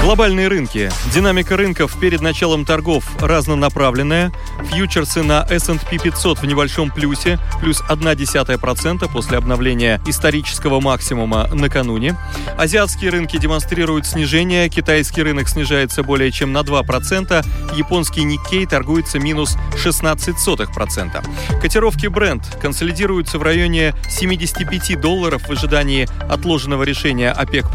Глобальные рынки. Динамика рынков перед началом торгов разнонаправленная. Фьючерсы на S&P 500 в небольшом плюсе, плюс 0,1% после обновления исторического максимума накануне. Азиатские рынки демонстрируют снижение, китайский рынок снижается более чем на 2%, японский Никкей торгуется минус 16%. Котировки Brent консолидируются в районе 75 долларов в ожидании отложенного решения ОПЕК+.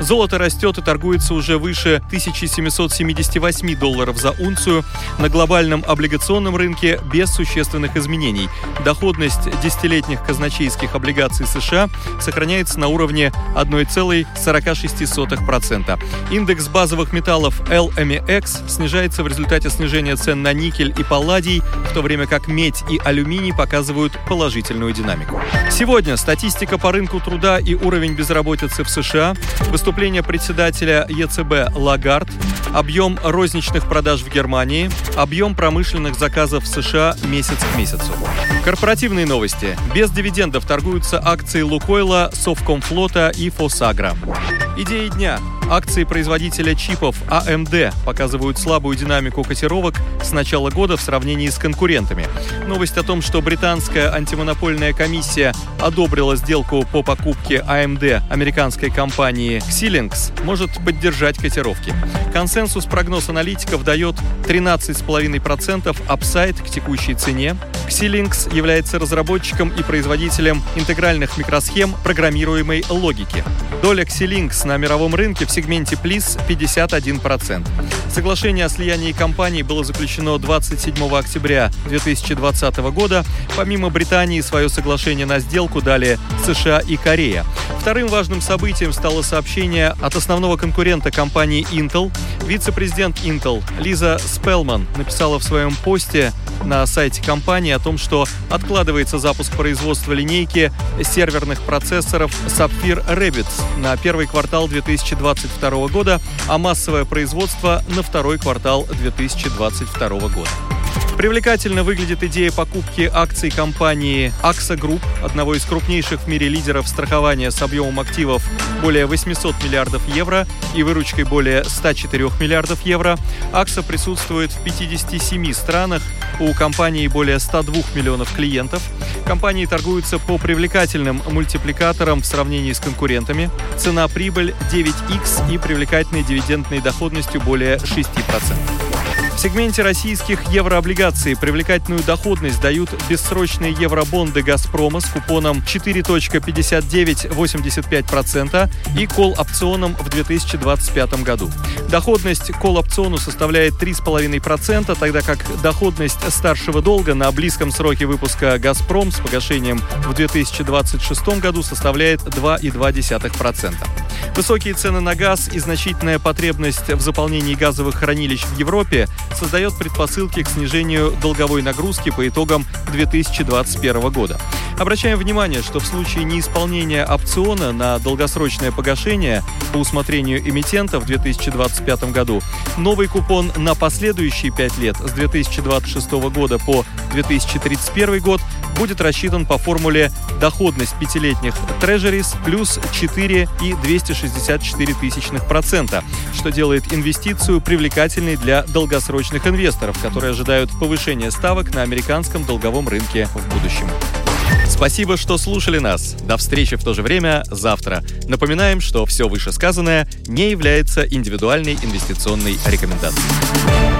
Золото растет и торгуется уже выше 1778 долларов за унцию. На глобальном облигационном рынке без существенных изменений. Доходность десятилетних казначейских облигаций США сохраняется на уровне 1,46%. Индекс базовых металлов LMEX снижается в результате снижения цен на никель и палладий, в то время как медь и алюминий показывают положительную динамику. Сегодня статистика по рынку труда и уровень безработицы в США, выступление председателя ЕЦБ Лагард, объем розничных продаж в Германии, объем промышленных заказов в США месяц к месяцу. Корпоративные новости. Без дивидендов торгуются акции Лукойла, Совкомфлота и Фосагра. Идеи дня. Акции производителя чипов AMD показывают слабую динамику котировок с начала года в сравнении с конкурентами. Новость о том, что британская антимонопольная комиссия одобрила сделку по покупке AMD американской компании Xilinx, может поддержать котировки. Консенсус прогноз аналитиков дает 13,5% апсайд к текущей цене. Xilinx является разработчиком и производителем интегральных микросхем программируемой логики. Доля Xilinx на мировом рынке в сегменте PLIS 51%. Соглашение о слиянии компаний было заключено 27 октября 2020 года. Помимо Британии, свое соглашение на сделку дали США и Корея. Вторым важным событием стало сообщение от основного конкурента компании Intel. Вице-президент Intel Лиза Спелман написала в своем посте на сайте компании о том, что откладывается запуск производства линейки серверных процессоров Sapphire Rabbit на первый квартал 2022 года, а массовое производство на второй квартал 2022 года. Привлекательно выглядит идея покупки акций компании AXA Group, одного из крупнейших в мире лидеров страхования с объемом активов более 800 миллиардов евро и выручкой более 104 миллиардов евро. AXA присутствует в 57 странах, у компании более 102 миллионов клиентов. Компании торгуются по привлекательным мультипликаторам в сравнении с конкурентами. Цена-прибыль 9x и привлекательной дивидендной доходностью более 6%. В сегменте российских еврооблигаций привлекательную доходность дают бессрочные евробонды «Газпрома» с купоном 4.5985% и кол-опционом в 2025 году. Доходность кол-опциону составляет 3,5%, тогда как доходность старшего долга на близком сроке выпуска «Газпром» с погашением в 2026 году составляет 2,2%. Высокие цены на газ и значительная потребность в заполнении газовых хранилищ в Европе создает предпосылки к снижению долговой нагрузки по итогам 2021 года. Обращаем внимание, что в случае неисполнения опциона на долгосрочное погашение по усмотрению эмитента в 2025 году, новый купон на последующие 5 лет с 2026 года по 2031 год будет рассчитан по формуле доходность пятилетних трежерис плюс 4 и 264 тысячных процента, что делает инвестицию привлекательной для долгосрочных инвесторов, которые ожидают повышения ставок на американском долговом рынке в будущем. Спасибо, что слушали нас. До встречи в то же время завтра. Напоминаем, что все вышесказанное не является индивидуальной инвестиционной рекомендацией.